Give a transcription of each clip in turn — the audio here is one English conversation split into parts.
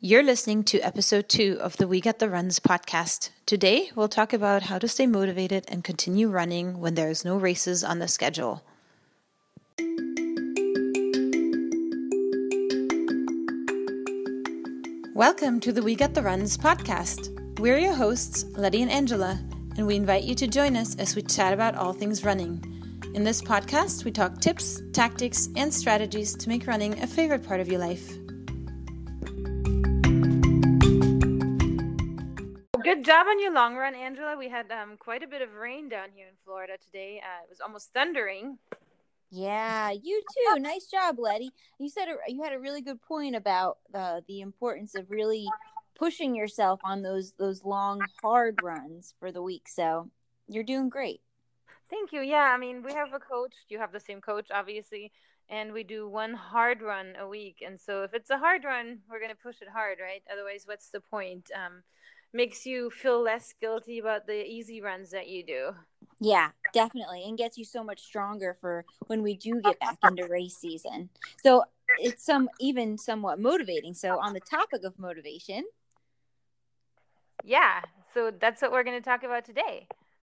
You're listening to episode two of the We Get the Runs podcast. Today, we'll talk about how to stay motivated and continue running when there is no races on the schedule. Welcome to the We Get the Runs podcast. We're your hosts, Letty and Angela, and we invite you to join us as we chat about all things running. In this podcast, we talk tips, tactics, and strategies to make running a favorite part of your life. Good job on your long run, Angela. We had um, quite a bit of rain down here in Florida today. Uh, it was almost thundering. Yeah, you too. Nice job, Letty. You said a, you had a really good point about uh, the importance of really pushing yourself on those those long hard runs for the week. So you're doing great. Thank you. Yeah, I mean, we have a coach. You have the same coach, obviously, and we do one hard run a week. And so if it's a hard run, we're going to push it hard, right? Otherwise, what's the point? Um, makes you feel less guilty about the easy runs that you do. Yeah, definitely. And gets you so much stronger for when we do get back into race season. So it's some even somewhat motivating. So on the topic of motivation. Yeah. So that's what we're going to talk about today.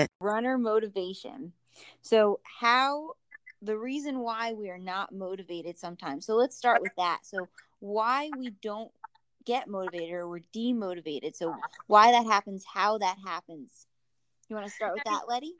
it. Runner motivation. So, how the reason why we are not motivated sometimes. So, let's start with that. So, why we don't get motivated or we're demotivated. So, why that happens, how that happens. You want to start with that, Letty?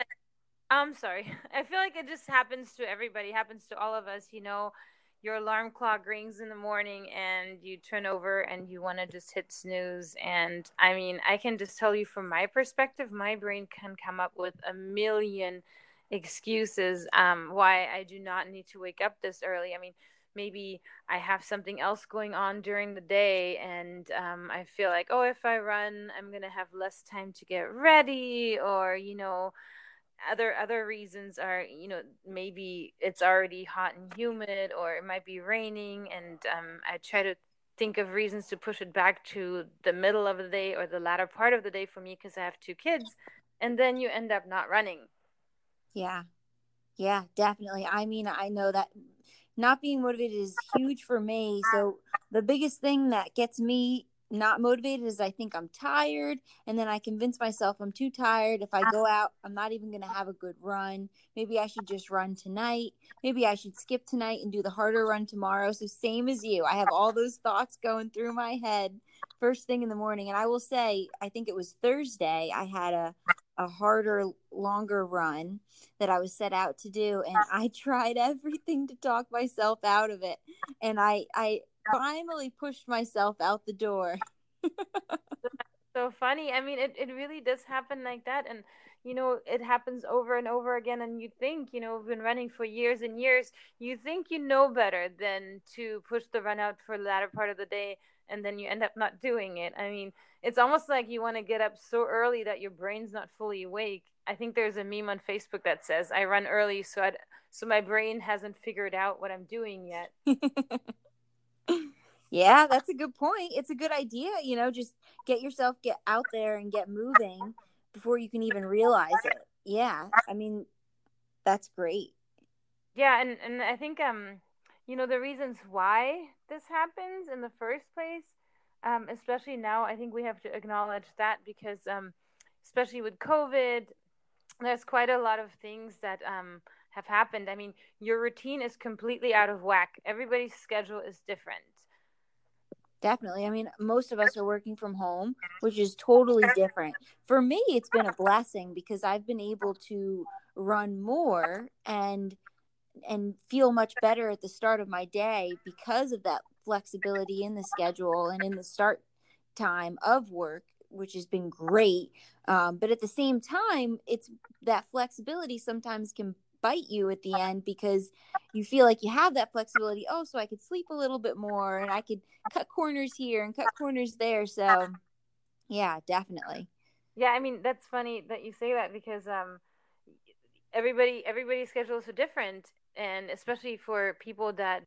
I'm sorry. I feel like it just happens to everybody, happens to all of us, you know your alarm clock rings in the morning and you turn over and you want to just hit snooze. And i mean i can just tell you from my perspective my brain can come up with a million excuses um, why i do not need to wake up this early. I mean maybe i have something else going on during the day and um, i feel like oh if i run i'm going to have less time to get ready or you know other other reasons are you know maybe it's already hot and humid or it might be raining and um, i try to think of reasons to push it back to the middle of the day or the latter part of the day for me because i have two kids and then you end up not running. Yeah. Yeah definitely. I mean i know that not being motivated is huge for me so the biggest thing that gets me not motivated is I think I'm tired. And then I convince myself I'm too tired. If I go out, I'm not even going to have a good run. Maybe I should just run tonight. Maybe I should skip tonight and do the harder run tomorrow. So, same as you, I have all those thoughts going through my head first thing in the morning. And I will say, I think it was Thursday, I had a, a harder, longer run that I was set out to do. And I tried everything to talk myself out of it. And I, I, finally pushed myself out the door. so funny. I mean, it, it really does happen like that. And, you know, it happens over and over again. And you think, you know, we've been running for years and years. You think you know better than to push the run out for the latter part of the day. And then you end up not doing it. I mean, it's almost like you want to get up so early that your brain's not fully awake. I think there's a meme on Facebook that says, I run early so i so my brain hasn't figured out what I'm doing yet. yeah, that's a good point. It's a good idea, you know, just get yourself get out there and get moving before you can even realize it. Yeah. I mean, that's great. Yeah, and and I think um you know the reasons why this happens in the first place um especially now I think we have to acknowledge that because um especially with COVID there's quite a lot of things that um have happened. I mean, your routine is completely out of whack. Everybody's schedule is different. Definitely. I mean, most of us are working from home, which is totally different. For me, it's been a blessing because I've been able to run more and and feel much better at the start of my day because of that flexibility in the schedule and in the start time of work, which has been great. Um, but at the same time, it's that flexibility sometimes can bite you at the end because you feel like you have that flexibility. Oh, so I could sleep a little bit more and I could cut corners here and cut corners there. So, yeah, definitely. Yeah, I mean that's funny that you say that because um everybody everybody's schedules are different and especially for people that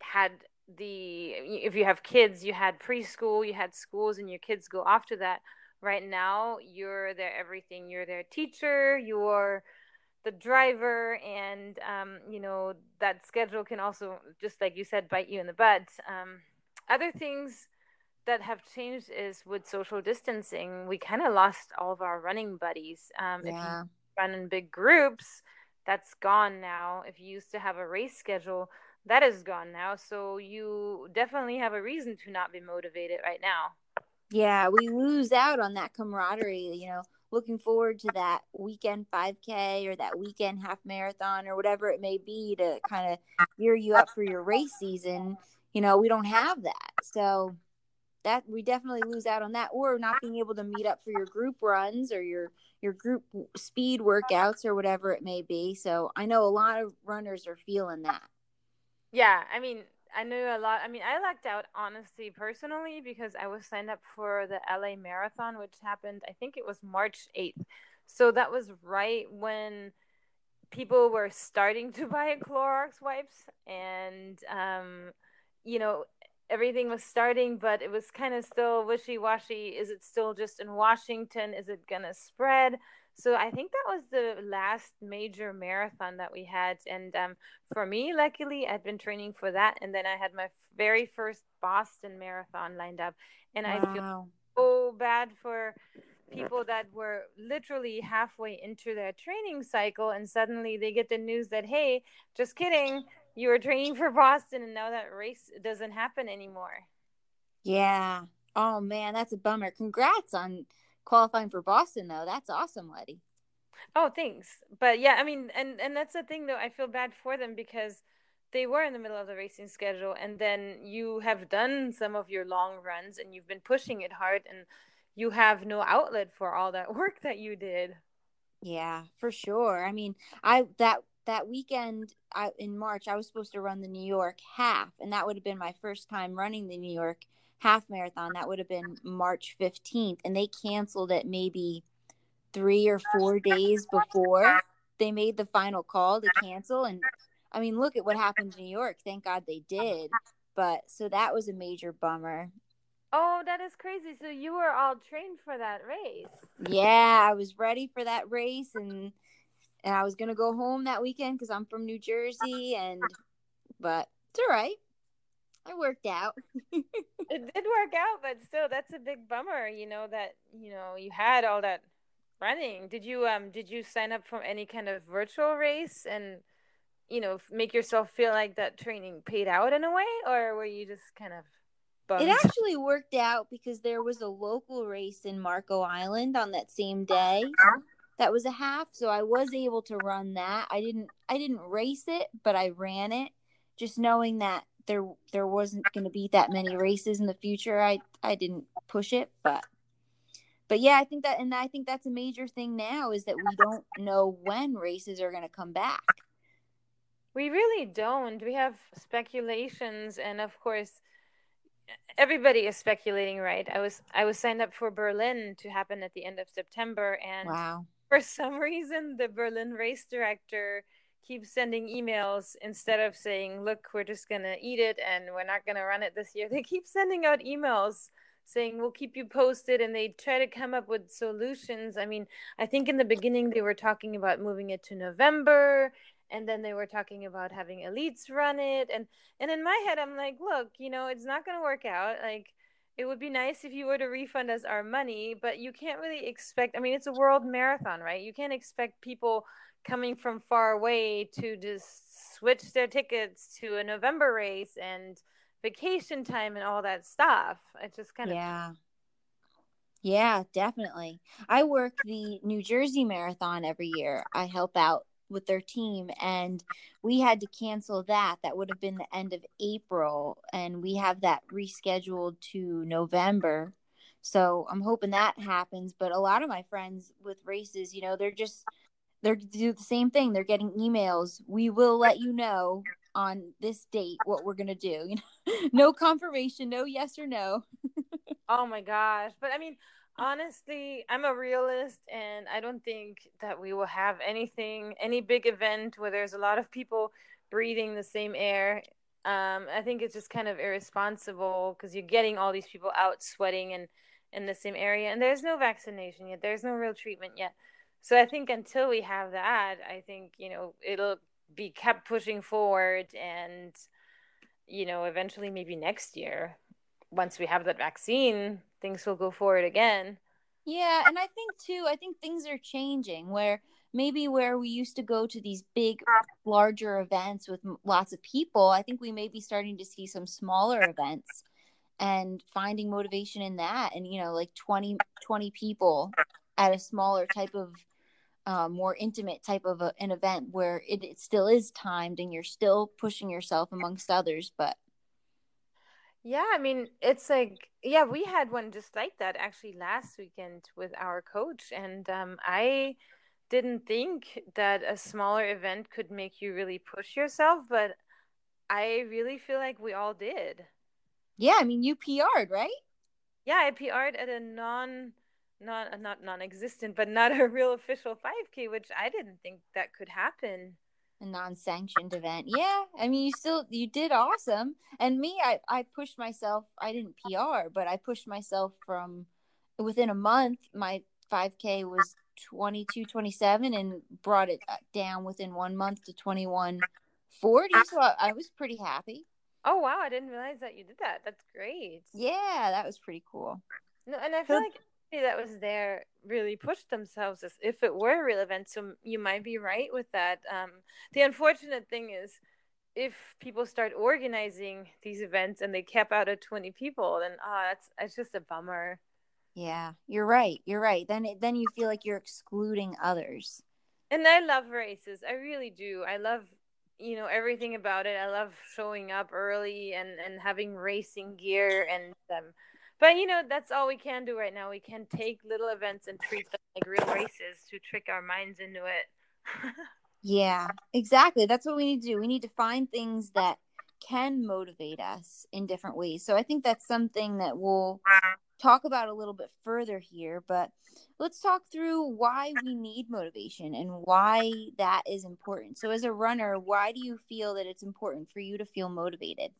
had the if you have kids you had preschool you had schools and your kids go off to that right now you're their everything you're their teacher you're the driver and um, you know that schedule can also just like you said bite you in the butt. Um, other things that have changed is with social distancing we kind of lost all of our running buddies. Um, yeah. if you run in big groups that's gone now. If you used to have a race schedule that is gone now. So you definitely have a reason to not be motivated right now. Yeah we lose out on that camaraderie you know looking forward to that weekend 5k or that weekend half marathon or whatever it may be to kind of gear you up for your race season you know we don't have that. So that we definitely lose out on that or not being able to meet up for your group runs or your your group speed workouts or whatever it may be. So i know a lot of runners are feeling that. Yeah i mean I knew a lot. I mean, I lucked out honestly, personally, because I was signed up for the LA Marathon, which happened, I think it was March 8th. So that was right when people were starting to buy Clorox wipes. And, um, you know, everything was starting, but it was kind of still wishy washy. Is it still just in Washington? Is it going to spread? So I think that was the last major marathon that we had. And um, for me, luckily, I'd been training for that. And then I had my very first Boston marathon lined up. And wow. I feel so bad for people that were literally halfway into their training cycle. And suddenly they get the news that, hey, just kidding, you were training for Boston. And now that race doesn't happen anymore. Yeah. Oh, man, that's a bummer. Congrats on qualifying for Boston though. That's awesome, Letty. Oh, thanks. But yeah, I mean, and and that's the thing though. I feel bad for them because they were in the middle of the racing schedule, and then you have done some of your long runs, and you've been pushing it hard, and you have no outlet for all that work that you did. Yeah, for sure. I mean, I that that weekend I, in March, I was supposed to run the New York half, and that would have been my first time running the New York half marathon. That would have been March 15th. And they canceled it maybe three or four days before they made the final call to cancel. And I mean, look at what happened in New York. Thank God they did. But so that was a major bummer. Oh, that is crazy. So you were all trained for that race. Yeah, I was ready for that race and and I was going to go home that weekend cuz I'm from New Jersey and but it's all right. It worked out. it did work out, but still, that's a big bummer. You know that you know you had all that running. Did you um did you sign up for any kind of virtual race and you know make yourself feel like that training paid out in a way, or were you just kind of Bummed. It actually worked out because there was a local race in Marco Island on that same day. That was a half, so I was able to run that. I didn't I didn't race it, but I ran it just knowing that there there wasn't going to be that many races in the future i i didn't push it but but yeah i think that and i think that's a major thing now is that we don't know when races are going to come back. We really don't. We have speculations and of course everybody is speculating right? I was i was signed up for berlin to happen at the end of september and wow. for some reason the berlin race director keep sending emails instead of saying, look, we're just going to eat it and we're not going to run it this year. They keep sending out emails saying, we'll keep you posted. And they try to come up with solutions. I mean, I think in the beginning they were talking about moving it to November. And then they were talking about having elites run it. And, and in my head, I'm like, look, you know, it's not going to work out. Like, it would be nice if you were to refund us our money, but you can't really expect. I mean, it's a world marathon, right? You can't expect people coming from far away to just switch their tickets to a November race and vacation time and all that stuff. It's just kind of yeah. Yeah, definitely. I work the New Jersey Marathon every year. I help out with their team and we had to cancel that. That would have been the end of April and we have that rescheduled to November. So I'm hoping that happens, but a lot of my friends with races, you know, they're just they're do the same thing. They're getting emails. We will let you know on this date what we're gonna do. You know, no confirmation, no yes or no. oh my gosh! But I mean, honestly, I'm a realist, and I don't think that we will have anything, any big event where there's a lot of people breathing the same air. Um, I think it's just kind of irresponsible because you're getting all these people out sweating and in the same area, and there's no vaccination yet. There's no real treatment yet. So I think until we have that, I think you know it'll be kept pushing forward, and you know eventually maybe next year, once we have that vaccine, things will go forward again. Yeah, and I think too, I think things are changing where maybe where we used to go to these big larger events with lots of people, I think we may be starting to see some smaller events and finding motivation in that and you know like 20 20 people at a smaller type of uh, more intimate type of a, an event where it, it still is timed and you're still pushing yourself amongst others but yeah i mean it's like yeah we had one just like that actually last weekend with our coach and um, i didn't think that a smaller event could make you really push yourself but i really feel like we all did yeah, I mean you PR'd, right? Yeah, I PR'd at a non not not non-existent, but not a real official 5K, which I didn't think that could happen. A non-sanctioned event. Yeah, I mean you still you did awesome. And me, I I pushed myself. I didn't PR, but I pushed myself from within a month. My 5K was 22 27 and brought it uh, down within one month to 21 40 so I, I was pretty happy Oh wow, I didn't realize that you did that. That's great. Yeah, that was pretty cool. No, and I feel like that was there really pushed themselves as if it were a real event. So you might be right with that. Um, the unfortunate thing is, if people start organizing these events and they cap out at twenty people, then ah, oh, that's it's just a bummer. Yeah, you're right. You're right. Then it, then you feel like you're excluding others. And I love races. I really do. I love you know everything about it. I love showing up early and and having racing gear and um but you know that's all we can do right now. We can take little events and treat them like real races to trick our minds into it. yeah, exactly. That's what we need to do. We need to find things that can motivate us in different ways. So I think that's something that we'll talk about a little bit further here, but let's talk through why we need motivation and why that is important. So, as a runner, why do you feel that it's important for you to feel motivated?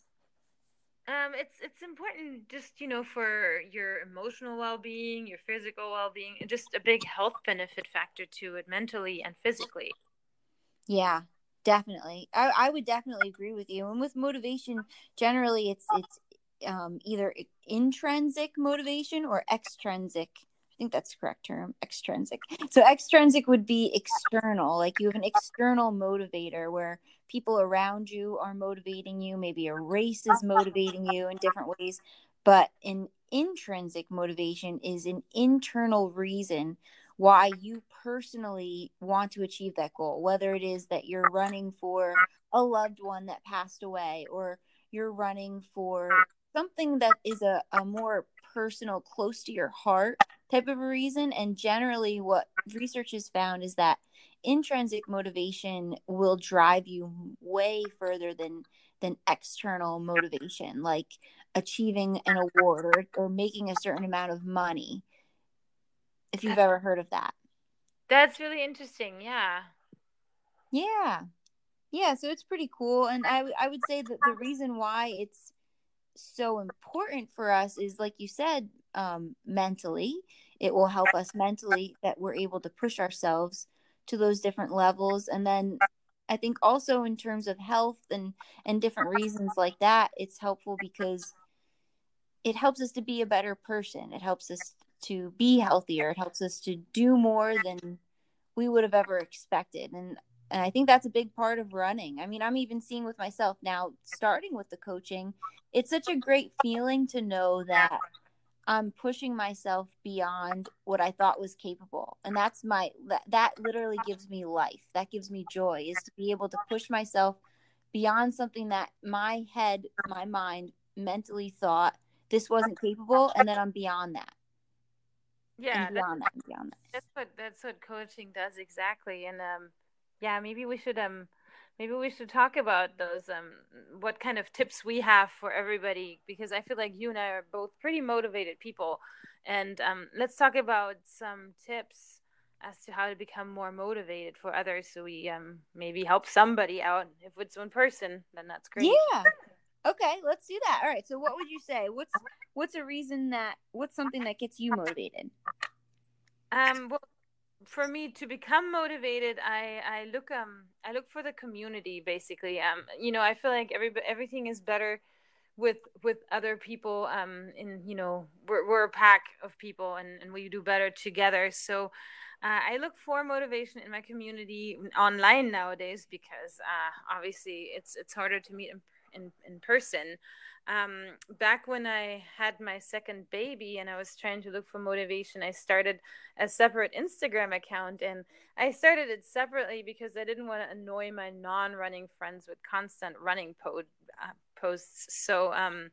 Um, it's it's important just you know for your emotional well being, your physical well being, just a big health benefit factor to it mentally and physically. Yeah, definitely. I, I would definitely agree with you. And with motivation, generally, it's it's um, either intrinsic motivation or extrinsic I think that's the correct term, extrinsic. So extrinsic would be external, like you have an external motivator where people around you are motivating you, maybe a race is motivating you in different ways, but an intrinsic motivation is an internal reason why you personally want to achieve that goal, whether it is that you're running for a loved one that passed away or you're running for something that is a, a more personal, close to your heart type of a reason. And generally, what research has found is that intrinsic motivation will drive you way further than than external motivation, like achieving an award or, or making a certain amount of money. If you've ever heard of that. That's really interesting. Yeah. Yeah. Yeah, so it's pretty cool and I I would say that the reason why it's so important for us is like you said um, mentally it will help us mentally that we're able to push ourselves to those different levels. And then i think also in terms of health and and different reasons like that it's helpful because it helps us to be a better person. It helps us to be healthier. It helps us to do more than we would have ever expected. And and I think that's a big part of running. I mean, I'm even seeing with myself now, starting with the coaching, it's such a great feeling to know that I'm pushing myself beyond what I thought was capable. And that's my, that, that literally gives me life. That gives me joy is to be able to push myself beyond something that my head, my mind mentally thought this wasn't capable. And then I'm beyond that. yeah and beyond that, beyond that. That's what that's what coaching does exactly. And um, yeah, maybe we should um, maybe we should talk about those um, what kind of tips we have for everybody because I feel like you and I are both pretty motivated people, and um, let's talk about some tips as to how to become more motivated for others so we um maybe help somebody out if it's one person then that's great Yeah. Okay, let's do that. All right. So what would you say? What's what's a reason that what's something that gets you motivated? Um, well, for me to become motivated, I I look um I look for the community basically. Um, you know, I feel like every everything is better with with other people. Um, in you know we're we're a pack of people and and we do better together. So. Uh, I look for motivation in my community online nowadays because uh, obviously it's it's harder to meet in in, in person. Um, back when I had my second baby and I was trying to look for motivation, I started a separate Instagram account and I started it separately because I didn't want to annoy my non running friends with constant running po- uh, posts. So, um,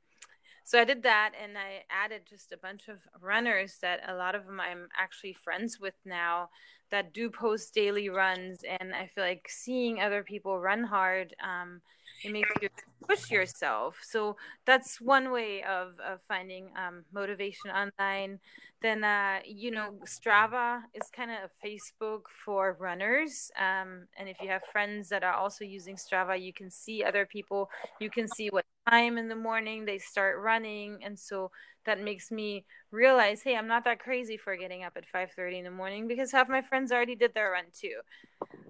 so I did that and I added just a bunch of runners that a lot of them I'm actually friends with now that do post daily runs. And I feel like seeing other people run hard, um, it makes you push yourself. So that's one way of, of finding um, motivation online. Then, uh, you know, Strava is kind of a Facebook for runners. Um, and if you have friends that are also using Strava, you can see other people, you can see what time in the morning they start running. And so that makes me realize, hey, I'm not that crazy for getting up at 5:30 in the morning because half my friends already did their run too.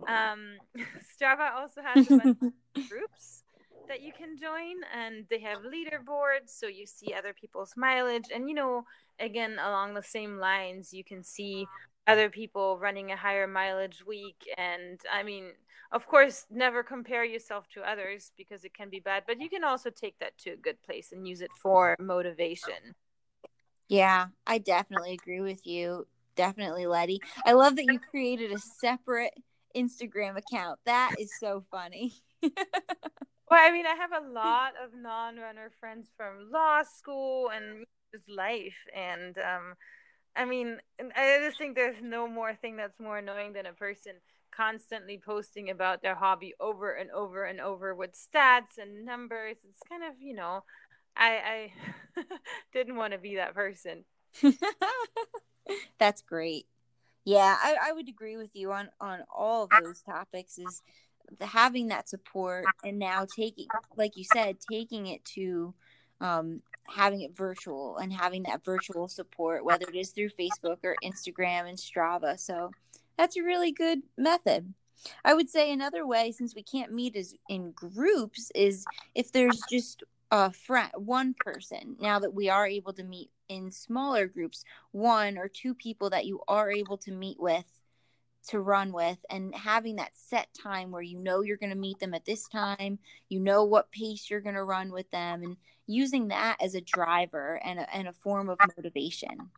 Um, Strava also has a bunch of groups that you can join, and they have leaderboards, so you see other people's mileage, and you know, again, along the same lines, you can see other people running a higher mileage week, and I mean. Of course, never compare yourself to others because it can be bad, but you can also take that to a good place and use it for motivation. Yeah, I definitely agree with you. Definitely, Letty. I love that you created a separate Instagram account. That is so funny. Well, I mean, I have a lot of non-runner friends from law school and just life, and um, I mean, I just think there's no more thing that's more annoying than a person constantly posting about their hobby over and over and over with stats and numbers. It's kind of, you know, I I didn't want to be that person. That's great. Yeah, I, I would agree with you on on all of those topics. Is the, having that support and now taking, like you said, taking it to um, having it virtual and having that virtual support, whether it is through Facebook or Instagram and Strava. So that's a really good method. I would say another way, since we can't meet as in groups, is if there's just a friend, one person. Now that we are able to meet in smaller groups, one or two people that you are able to meet with to run with and having that set time where you know you're going to meet them at this time you know what pace you're going to run with them and using that as a driver and a, and a form of motivation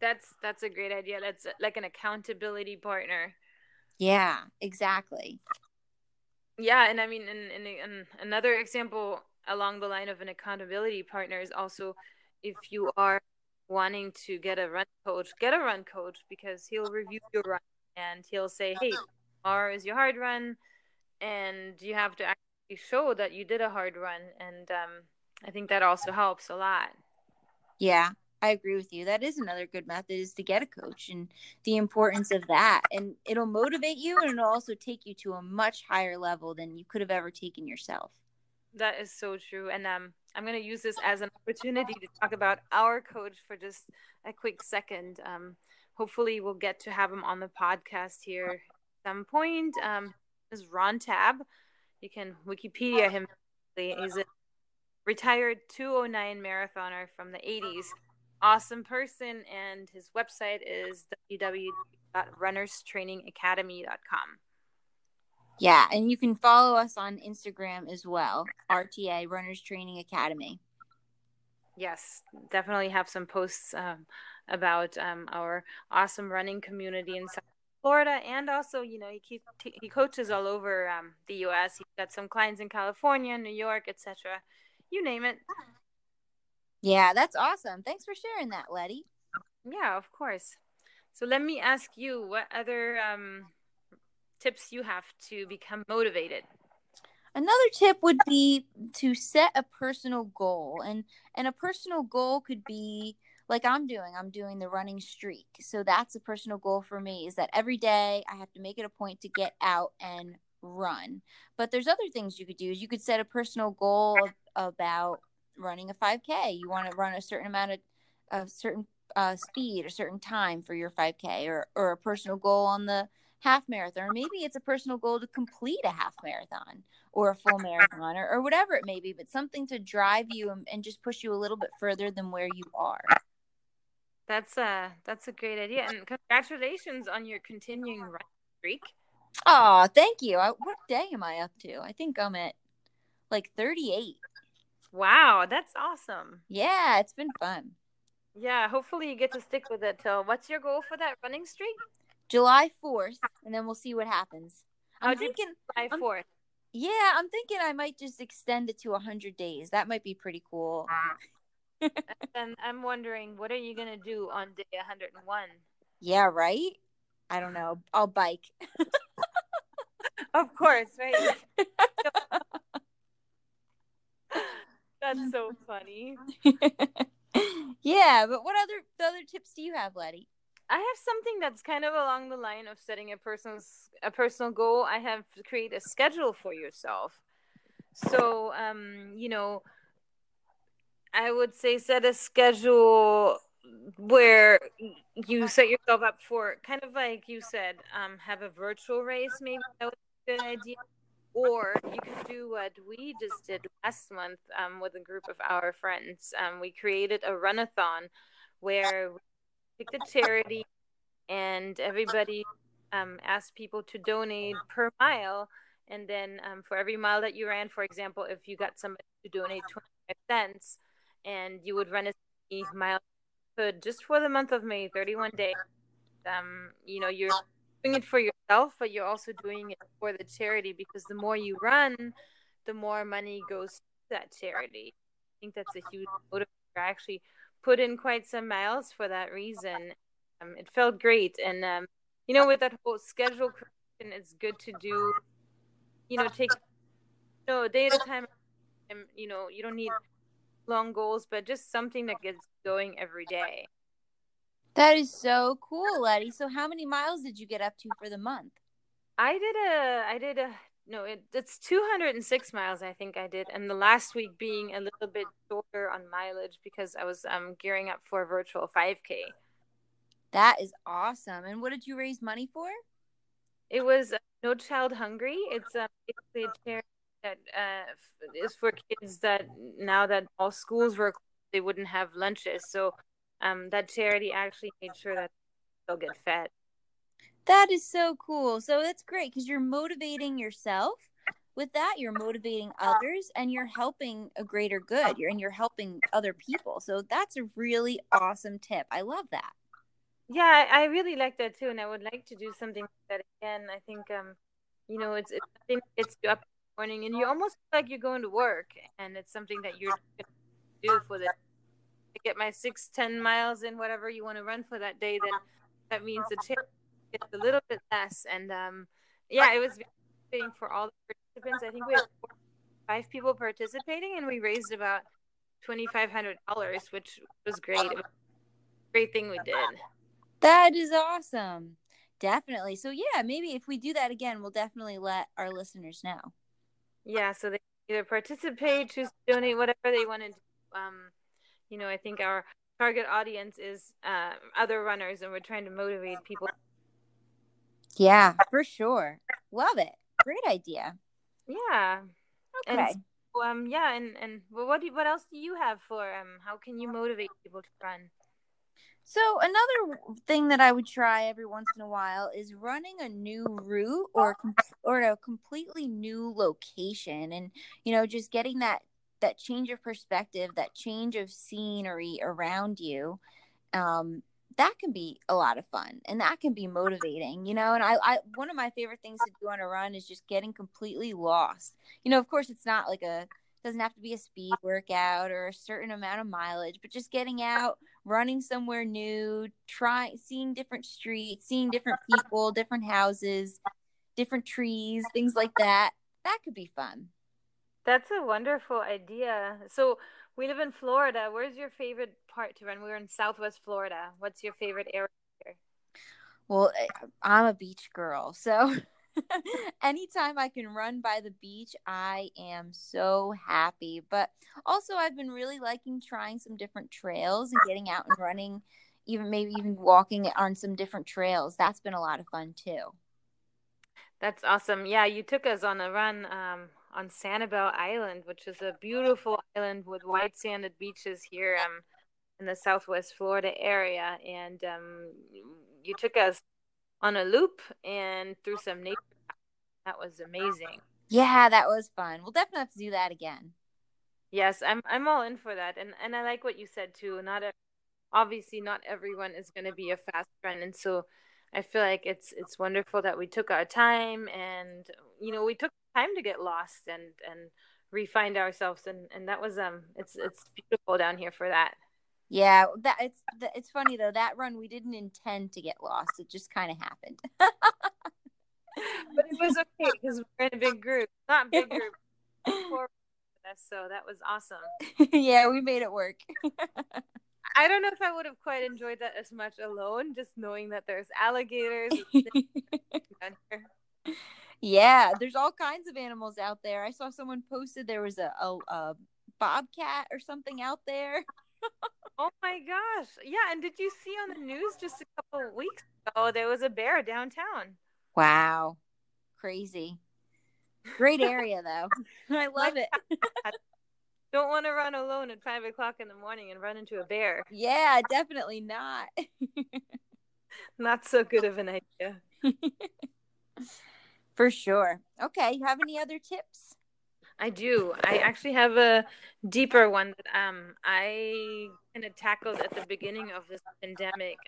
That's that's a great idea. That's like an accountability partner. yeah exactly Yeah, and I mean, and, and, and another example along the line of an accountability partner is also if you are wanting to get a run coach, get a run coach because he'll review your run and he'll say, "Hey, tomorrow is your hard run," and you have to actually show that you did a hard run, and um, I think that also helps a lot. yeah i agree with you that is another good method is to get a coach and the importance of that and it'll motivate you and it'll also take you to a much higher level than you could have ever taken yourself That is so true. And um, I'm going to use this as an opportunity to talk about our coach for just a quick second. Um, hopefully, we'll get to have him on the podcast here at some point. Um, is Ron Tabb. You can Wikipedia him. He's a retired 209 marathoner from the 80s. Awesome person. And his website is www.runnerstrainingacademy.com. Yeah, and you can follow us on Instagram as well, RTA Runners Training Academy. Yes, definitely have some posts um, about um, our awesome running community in South Florida, and also, you know, he keep, he coaches all over um, the U.S. He's got some clients in California, New York, etc. You name it. Yeah, that's awesome. Thanks for sharing that, Letty. Yeah, of course. So let me ask you what other um, tips you have to become motivated. Another tip would be to set a personal goal, and and a personal goal could be like I'm doing. I'm doing the running streak, so that's a personal goal for me. Is that every day I have to make it a point to get out and run. But there's other things you could do. You could set a personal goal about running a 5K. You want to run a certain amount of a certain uh, speed, a certain time for your 5K, or or a personal goal on the half marathon, or maybe it's a personal goal to complete a half marathon or a full marathon, or, or whatever it may be. But something to drive you and, and just push you a little bit further than where you are. That's a that's a great idea, and congratulations on your continuing run streak. Oh, thank you. I, what day am I up to? I think I'm at like 38. Wow, that's awesome. Yeah, it's been fun. Yeah, hopefully you get to stick with it till what's your goal for that running streak? July 4th, and then we'll see what happens. I'm thinking July I'm- 4th. Yeah, I'm thinking I might just extend it to 100 days. That might be pretty cool. And I'm wondering, what are you gonna do on day 101? Yeah, right? I don't know. I'll bike. Of course, right? That's so funny. yeah, but what other other tips do you have, Letty? I have something that's kind of along the line of setting a person's a personal goal. I have to create a schedule for yourself. So, um, you know, I would say set a schedule where you set yourself up for kind of like you said, um, have a virtual race. Maybe that would be a good idea. Or you can do what we just did last month um, with a group of our friends. Um, we created a runathon where we picked a charity and everybody um, asked people to donate per mile. And then um, for every mile that you ran, for example, if you got somebody to donate 25 cents and you would run as many miles could just for the month of May, 31 days, um, you know, you're doing it for yourself, but you're also doing it for the charity because the more you run, the more money goes to that charity. I think that's a huge motivator. Actually put in quite some miles for that reason. Um, it felt great, and um, you know, with that whole schedule creation, it's good to do. You know, take you know a day at a time. And you know, you don't need long goals, but just something that gets going every day. That is so cool, Letty. So how many miles did you get up to for the month? I did a, I did a, no, it, it's 206 miles, I think I did. And the last week being a little bit shorter on mileage because I was um, gearing up for a virtual 5K. That is awesome. And what did you raise money for? It was uh, No Child Hungry. It's uh, basically a charity that uh, is for kids that now that all schools were closed, they wouldn't have lunches. So um, that charity actually made sure that they'll get fed. That is so cool. So that's great because you're motivating yourself. With that, you're motivating others and you're helping a greater good. You're and you're helping other people. So that's a really awesome tip. I love that. Yeah, I really like that too, and I would like to do something like that again. I think, um, you know, it's it's something that gets you up in the morning, and you almost feel like you're going to work, and it's something that you're gonna do for the get my six, ten miles in, whatever you want to run for that day. Then that means the charity a little bit less, and um, yeah, it was very for all the participants. I think we had four, five people participating, and we raised about twenty five hundred dollars, which was great. Was a great thing we did. That is awesome. Definitely. So yeah, maybe if we do that again, we'll definitely let our listeners know. Yeah, so they either participate, choose to donate, whatever they want to do. Um, you know, I think our target audience is uh, other runners, and we're trying to motivate people. Yeah, for sure. Love it. Great idea. Yeah. Okay. And so, um, yeah, and and well, what do, what else do you have for um? How can you motivate people to run? So another thing that I would try every once in a while is running a new route or or a completely new location, and you know, just getting that that change of perspective, that change of scenery around you. Um, that can be a lot of fun and that can be motivating you know and I, I one of my favorite things to do on a run is just getting completely lost you know of course it's not like a doesn't have to be a speed workout or a certain amount of mileage, but just getting out, running somewhere new, trying seeing different streets, seeing different people, different houses, different trees, things like that. That could be fun. That's a wonderful idea. So we live in Florida. Where's your favorite part to run? We're in Southwest Florida. What's your favorite area? Here? Well, eh, I'm a beach girl, so anytime I can run by the beach, I am so happy. But also, I've been really liking trying some different trails and getting out and running, even maybe even walking on some different trails. That's been a lot of fun too. That's awesome. Yeah, you took us on a run um, on Sanibel Island, which is a beautiful island with white sanded beaches here um, in the Southwest Florida area. And um, you took us on a loop and through some nature. That was amazing. Yeah, that was fun. We'll definitely have to do that again. Yes, I'm I'm all in for that, and and I like what you said too. Not a, obviously not everyone is going to be a fast friend, and so I feel like it's it's wonderful that we took our time, and you know we took time to get lost and and refind ourselves, and and that was um it's it's beautiful down here for that. Yeah, that it's it's funny though that run we didn't intend to get lost; it just kind of happened. but it was okay because we're in a big group, not big group. so that was awesome. yeah, we made it work. I don't know if I would have quite enjoyed that as much alone, just knowing that there's alligators. yeah, there's all kinds of animals out there. I saw someone posted there was a, a, a bobcat or something out there. oh my gosh. Yeah. And did you see on the news just a couple of weeks ago there was a bear downtown? Wow. Crazy. Great area though. I love it. Don't want to run alone at five o'clock in the morning and run into a bear. Yeah, definitely not. not so good of an idea. For sure. Okay. You have any other tips? I do. I actually have a deeper one that um I kind of tackled at the beginning of this pandemic.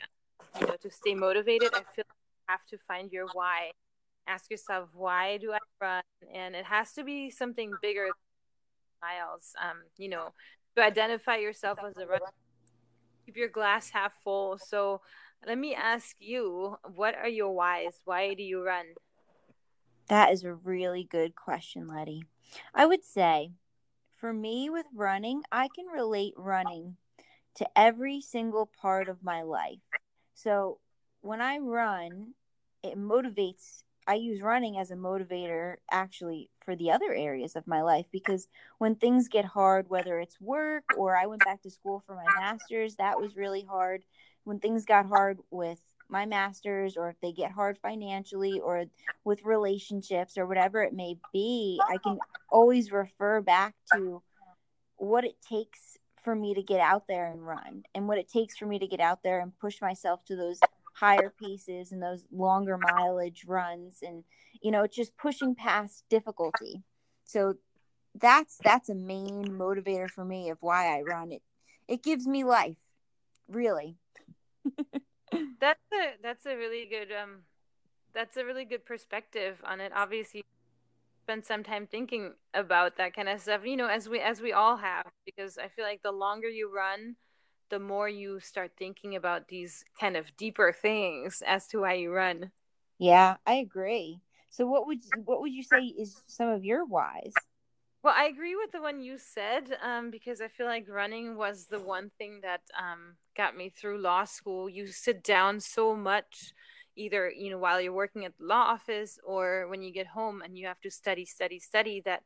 You know, to stay motivated, I feel you have to find your why. Ask yourself, why do I run? And it has to be something bigger than miles. Um, you know, to identify yourself as a runner, keep your glass half full. So let me ask you, what are your whys? Why do you run? That is a really good question, Letty. I would say for me with running, I can relate running to every single part of my life. So when I run, it motivates I use running as a motivator actually for the other areas of my life because when things get hard, whether it's work or I went back to school for my master's, that was really hard. When things got hard with my master's or if they get hard financially or with relationships or whatever it may be, I can always refer back to what it takes for me to get out there and run and what it takes for me to get out there and push myself to those higher paces and those longer mileage runs and you know just pushing past difficulty. So that's that's a main motivator for me of why i run. It it gives me life really that's a that's a really good um that's a really good perspective on it obviously spend some time thinking about that kind of stuff you know as we as we all have because i feel like the longer you run the more you start thinking about these kind of deeper things as to why you run. Yeah, I agree. So what would what would you say is some of your whys? Well, I agree with the one you said um, because I feel like running was the one thing that um, got me through law school. You sit down so much, either you know while you're working at the law office or when you get home and you have to study, study, study. That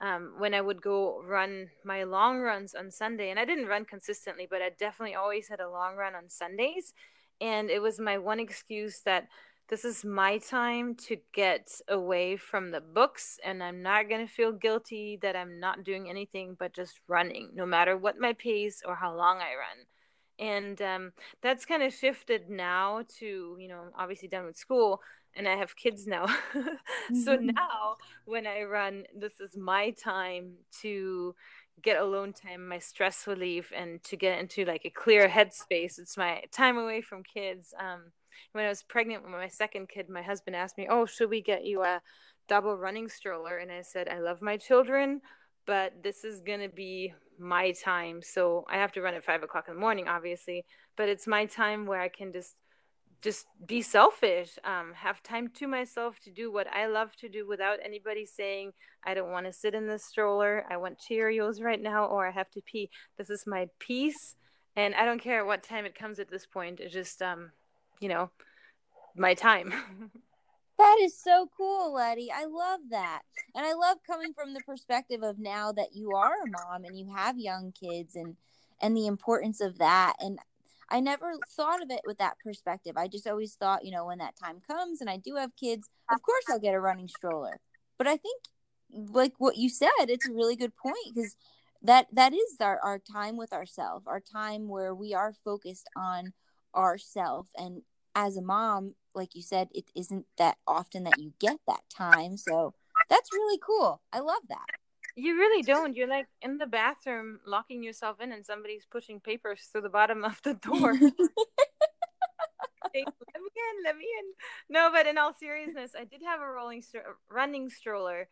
um, when I would go run my long runs on Sunday, and I didn't run consistently, but I definitely always had a long run on Sundays. And it was my one excuse that this is my time to get away from the books, and I'm not going to feel guilty that I'm not doing anything but just running, no matter what my pace or how long I run. And um, that's kind of shifted now to, you know, obviously done with school and I have kids now. so mm-hmm. now when I run, this is my time to get alone time, my stress relief, and to get into like a clear headspace. It's my time away from kids. Um, when I was pregnant with my second kid, my husband asked me, "Oh, should we get you a double running stroller?" And I said, "I love my children." but this is to be my time. So I have to run at five o'clock in the morning, obviously, but it's my time where I can just just be selfish um, have time to myself to do what i love to do without anybody saying i don't want to sit in the stroller i want cheerios right now or i have to pee this is my peace and i don't care what time it comes at this point it's just um you know my time that is so cool letty i love that and i love coming from the perspective of now that you are a mom and you have young kids and and the importance of that and I never thought of it with that perspective. I just always thought, you know, when that time comes and I do have kids, of course I'll get a running stroller. But I think like what you said, it's a really good point because that that is our, our time with ourselves, our time where we are focused on ourself. And as a mom, like you said, it isn't that often that you get that time. So that's really cool. I love that. You really don't. You're like in the bathroom locking yourself in and somebody's pushing papers through the bottom of the door. let me in, let me in. No, but in all seriousness, I did have a rolling stro- running stroller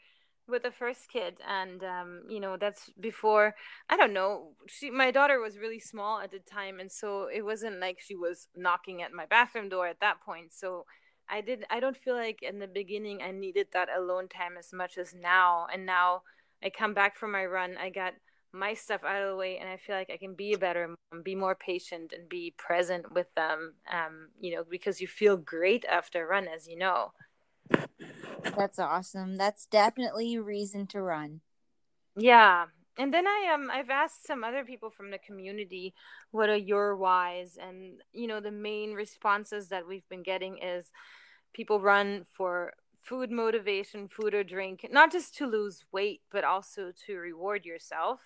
with the first kid and um, you know that's before i don't know she my daughter was really small at the time and so it wasn't like she was knocking at my bathroom door at that point so i did i don't feel like in the beginning i needed that alone time as much as now and now I come back from my run, I got my stuff out of the way, and I feel like I can be a better mom, be more patient, and be present with them. Um, you know, because you feel great after a run, as you know. That's awesome. That's definitely a reason to run. Yeah. And then I um I've asked some other people from the community what are your whys and you know the main responses that we've been getting is people run for food motivation, food or drink, not just to lose weight, but also to reward yourself.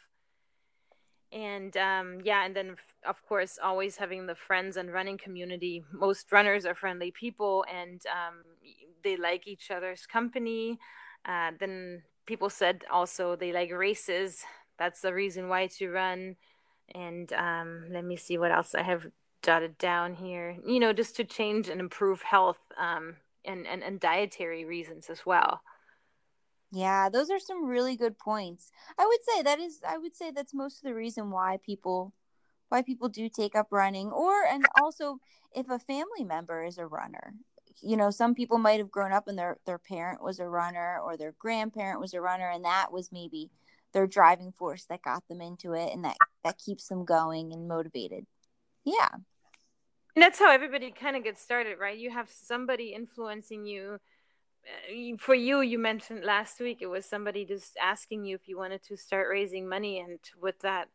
And um, yeah, and then of course, always having the friends and running community. Most runners are friendly people and um, they like each other's company. Uh, then people said also they like races. That's the reason why to run. And um, let me see what else I have jotted down here. You know, just to change and improve health um, and, and, and dietary reasons as well. Yeah, those are some really good points. I would say that is I would say that's most of the reason why people why people do take up running or and also if a family member is a runner. You know, some people might have grown up and their their parent was a runner or their grandparent was a runner and that was maybe their driving force that got them into it and that that keeps them going and motivated. Yeah. And that's how everybody kind of gets started, right? You have somebody influencing you. Uh, for you, you mentioned last week it was somebody just asking you if you wanted to start raising money, and with that,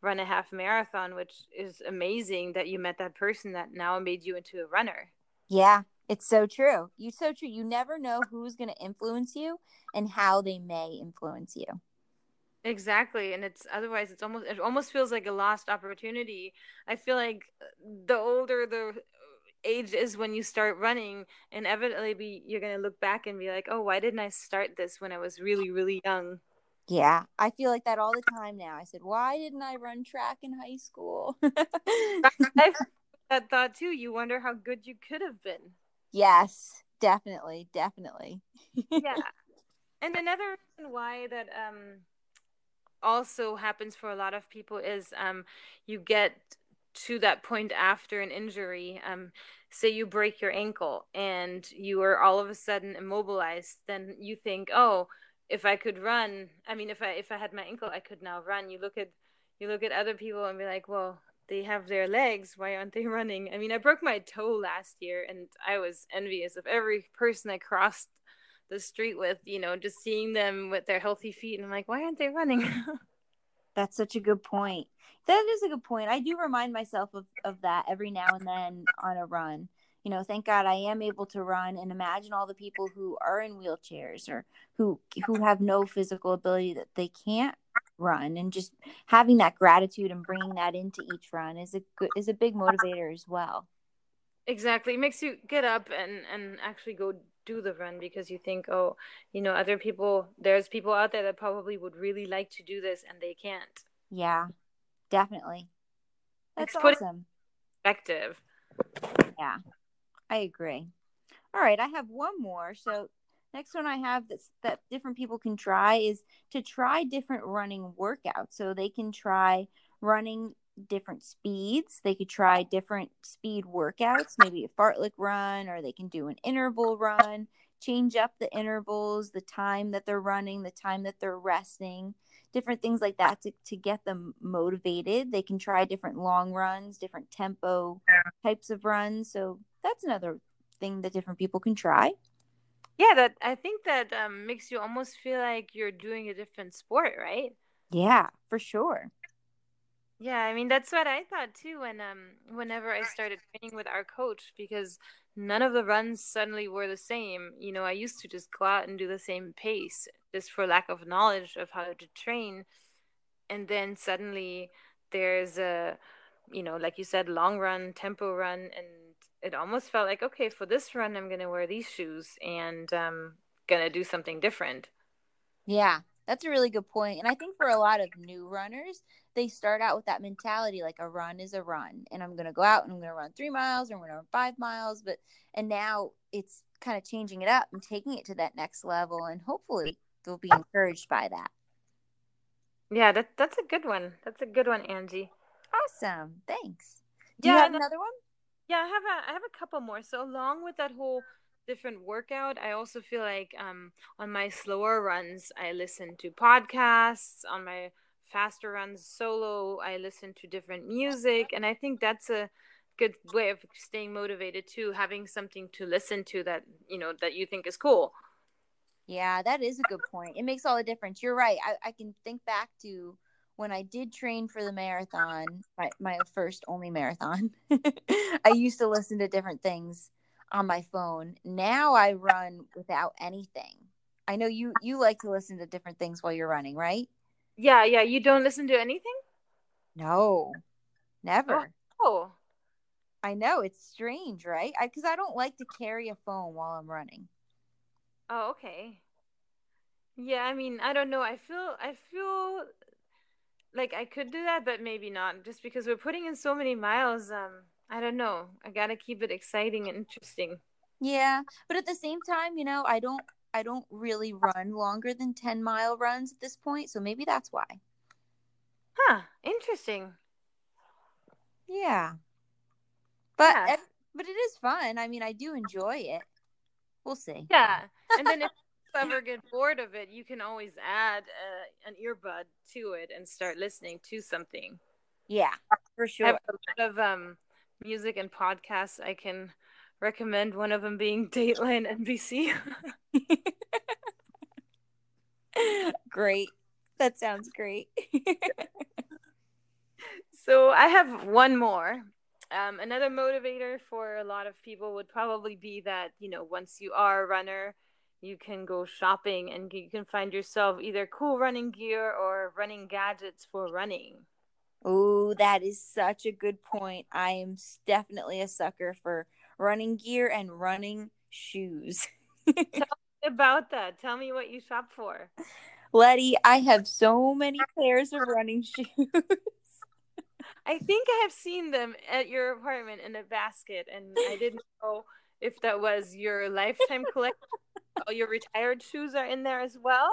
run a half marathon, which is amazing that you met that person that now made you into a runner. Yeah, it's so true. You so true. You never know who's going to influence you and how they may influence you. Exactly, and it's otherwise it's almost it almost feels like a lost opportunity. I feel like the older the age is when you start running, inevitably be, you're going to look back and be like, "Oh, why didn't I start this when I was really really young?" Yeah, I feel like that all the time now. I said, "Why didn't I run track in high school?" I've that thought too. You wonder how good you could have been. Yes, definitely, definitely. yeah, and another reason why that um also happens for a lot of people is um, you get to that point after an injury um, say you break your ankle and you are all of a sudden immobilized then you think oh if i could run i mean if i if i had my ankle i could now run you look at you look at other people and be like well they have their legs why aren't they running i mean i broke my toe last year and i was envious of every person i crossed the street with, you know, just seeing them with their healthy feet. And I'm like, why aren't they running? That's such a good point. That is a good point. I do remind myself of, of that every now and then on a run. You know, thank God I am able to run and imagine all the people who are in wheelchairs or who who have no physical ability that they can't run and just having that gratitude and bringing that into each run is a good is a big motivator as well. Exactly. It makes you get up and and actually go do the run because you think, oh, you know, other people, there's people out there that probably would really like to do this and they can't. Yeah, definitely. That's it's awesome. Perspective. Yeah, I agree. All right, I have one more. So next one I have that's that different people can try is to try different running workouts. So they can try running different speeds. They could try different speed workouts, maybe a fartlek run, or they can do an interval run, change up the intervals, the time that they're running, the time that they're resting, different things like that to, to get them motivated. They can try different long runs, different tempo types of runs. So that's another thing that different people can try. Yeah, that I think that um, makes you almost feel like you're doing a different sport, right? Yeah, for sure. Yeah, I mean that's what I thought too when um whenever I started training with our coach because none of the runs suddenly were the same. You know, I used to just go out and do the same pace just for lack of knowledge of how to train. And then suddenly there's a you know, like you said, long run, tempo run and it almost felt like okay, for this run I'm gonna wear these shoes and um gonna do something different. Yeah, that's a really good point. And I think for a lot of new runners, they start out with that mentality like a run is a run. And I'm going to go out and I'm going to run three miles or I'm going to run five miles. But, and now it's kind of changing it up and taking it to that next level. And hopefully they'll be encouraged by that. Yeah, that, that's a good one. That's a good one, Angie. Awesome. Thanks. Do yeah, you have another one? Yeah, I have a I have a couple more. So along with that whole different workout, I also feel like um on my slower runs, I listen to podcasts. On my faster runs solo, I listen to different music, and I think that's a good way of staying motivated too, having something to listen to that, you know, that you think is cool. Yeah, that is a good point. It makes all the difference. You're right. I, I can think back to when I did train for the marathon, my, my first only marathon, I used to listen to different things on my phone. Now I run without anything. I know you you like to listen to different things while you're running, right? Yeah, yeah. You don't listen to anything? No. Never. Oh. I know it's strange, right? I cuz I don't like to carry a phone while I'm running. Oh, okay. Yeah, I mean, I don't know. I feel I feel like I could do that, but maybe not, just because we're putting in so many miles. Um, I don't know. I gotta keep it exciting and interesting. Yeah, but at the same time, you know, I don't, I don't really run longer than ten mile runs at this point, so maybe that's why. Huh? Interesting. Yeah, but Yeah. but it is fun. I mean, I do enjoy it. We'll see. Yeah, and then if you ever get bored of it, you can always add uh, an earbud to it and start listening to something. Yeah, for I sure. have a lot of um, music and podcasts I can recommend. One of them being Dateline NBC. great. That sounds great. so I have one more. Um, another motivator for a lot of people would probably be that you know once you are a runner, you can go shopping and you can find yourself either cool running gear or running gadgets for running. Oh, that is such a good point. I am definitely a sucker for running gear and running shoes. Tell me about that, tell me what you shop for. Letty, I have so many pairs of running shoes. I think I have seen them at your apartment in a basket, and I didn't know if that was your lifetime collection. All oh, your retired shoes are in there as well.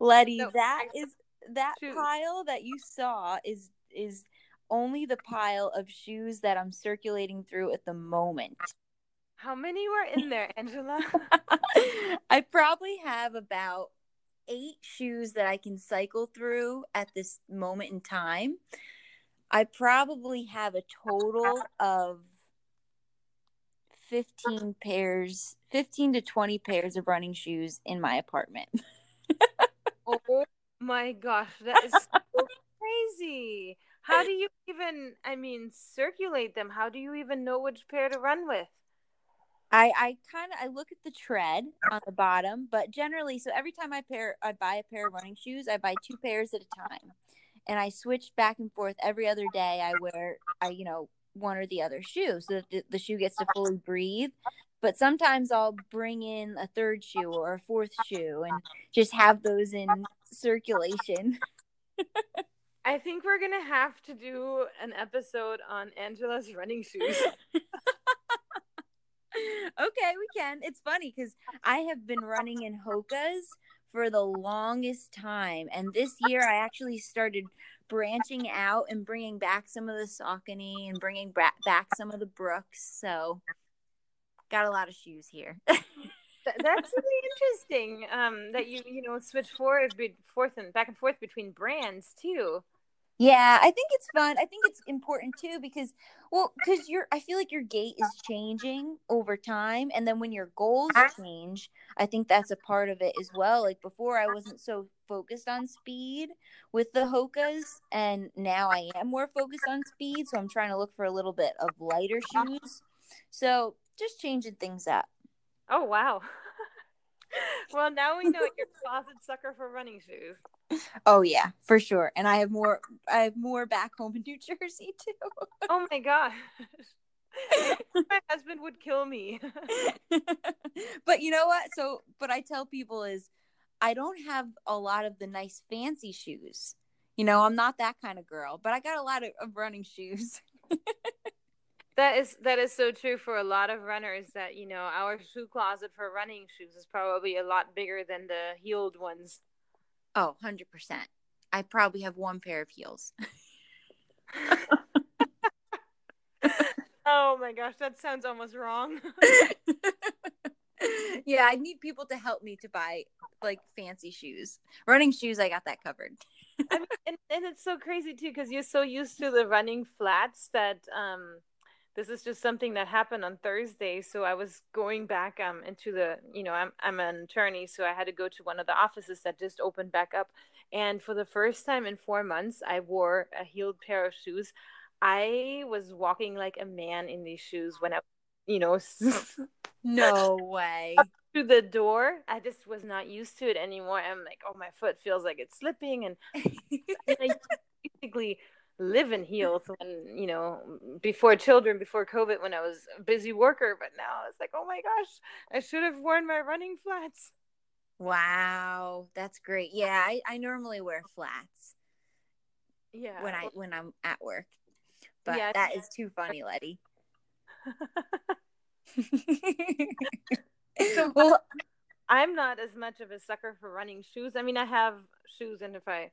Letty, No, that is that shoes. pile that you saw is is only the pile of shoes that I'm circulating through at the moment. How many were in there, Angela? I probably have about eight shoes that I can cycle through at this moment in time. I probably have a total of 15 pairs, 15 to 20 pairs of running shoes in my apartment. Oh my gosh, that is so crazy. How do you even, I mean, circulate them? How do you even know which pair to run with? I I kind of I look at the tread on the bottom, but generally, so every time I pair I buy a pair of running shoes, I buy two pairs at a time, and I switch back and forth every other day. I wear I you know one or the other shoe so that the, the shoe gets to fully breathe. But sometimes I'll bring in a third shoe or a fourth shoe and just have those in circulation. I think we're gonna have to do an episode on Angela's running shoes. okay, we can. It's funny because I have been running in Hoka's for the longest time, and this year I actually started branching out and bringing back some of the Saucony and bringing back some of the Brooks. So, got a lot of shoes here. That's really interesting. Um, that you you know switch forth, forth and back and forth between brands too. Yeah, I think it's fun. I think it's important too because well, cuz you're I feel like your gait is changing over time and then when your goals ah. change, I think that's a part of it as well. Like before I wasn't so focused on speed with the Hokas and now I am more focused on speed, so I'm trying to look for a little bit of lighter ah. shoes. So, just changing things up. Oh, wow. well, now we know you're a closet sucker for running shoes. Oh yeah, for sure. And I have more I have more back home in New Jersey too. oh my god. my husband would kill me. but you know what? So what I tell people is I don't have a lot of the nice fancy shoes. You know, I'm not that kind of girl, but I got a lot of, of running shoes. that is that is so true for a lot of runners that, you know, our shoe closet for running shoes is probably a lot bigger than the heeled ones. Oh, 100%. I probably have one pair of heels. oh my gosh, that sounds almost wrong. yeah, I need people to help me to buy like fancy shoes. Running shoes, I got that covered. I mean, and, and it's so crazy too because you're so used to the running flats that um this is just something that happened on Thursday. So I was going back um into the you know I'm I'm an attorney, so I had to go to one of the offices that just opened back up, and for the first time in four months, I wore a heeled pair of shoes. I was walking like a man in these shoes when I, you know, no way to the door. I just was not used to it anymore. I'm like, oh, my foot feels like it's slipping, and, and I basically live in heels when you know before children before covid when i was a busy worker but now it's like oh my gosh i should have worn my running flats. Wow that's great. Yeah i, I normally wear flats yeah when i when i'm at work but yeah, that is too funny letty. So, well i'm not as much of a sucker for running shoes. I mean i have shoes and if i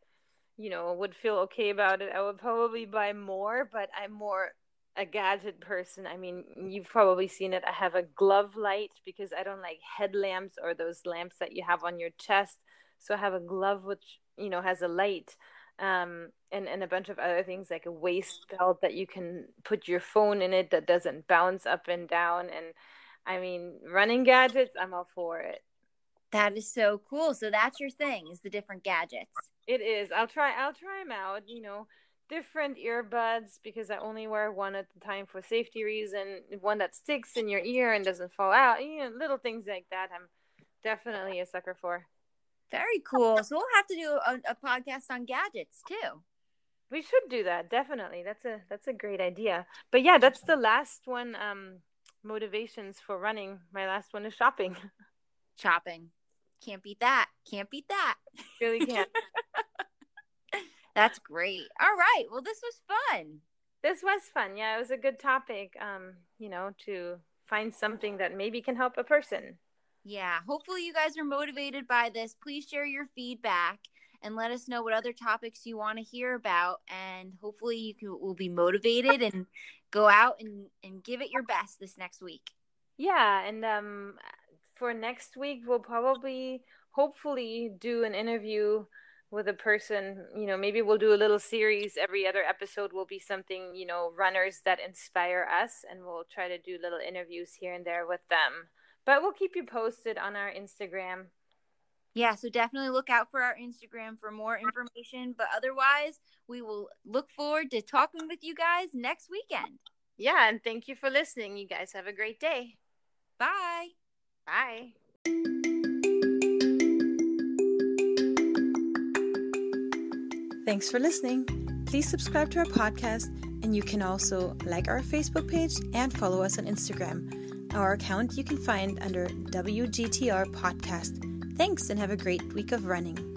you know, would feel okay about it, I would probably buy more, but I'm more a gadget person. I mean, you've probably seen it. I have a glove light because I don't like headlamps or those lamps that you have on your chest. So I have a glove which, you know, has a light. Um, and, and a bunch of other things like a waist belt that you can put your phone in it that doesn't bounce up and down. And I mean, running gadgets, I'm all for it. That is so cool. So that's your thing is the different gadgets. It is. I'll try. I'll try them out. You know, different earbuds because I only wear one at the time for safety reason. One that sticks in your ear and doesn't fall out. You know, little things like that. I'm definitely a sucker for. Very cool. So we'll have to do a, a podcast on gadgets too. We should do that. Definitely. That's a that's a great idea. But yeah, that's the last one. Um, motivations for running. My last one is shopping. Shopping. Can't beat that. Can't beat that. Really can't. That's great. All right. Well, this was fun. This was fun. Yeah, it was a good topic. Um, you know, to find something that maybe can help a person. Yeah. Hopefully, you guys are motivated by this. Please share your feedback and let us know what other topics you want to hear about. And hopefully, you can, will be motivated and go out and, and give it your best this next week. Yeah. And um, for next week, we'll probably, hopefully, do an interview with a person. You know, maybe we'll do a little series. Every other episode will be something, you know, runners that inspire us, and we'll try to do little interviews here and there with them. But we'll keep you posted on our Instagram. Yeah, so definitely look out for our Instagram for more information. But otherwise, we will look forward to talking with you guys next weekend. Yeah, and thank you for listening. You guys have a great day. Bye. Bye. Thanks for listening. Please subscribe to our podcast, and you can also like our Facebook page and follow us on Instagram. Our account you can find under WGTR Podcast. Thanks, and have a great week of running.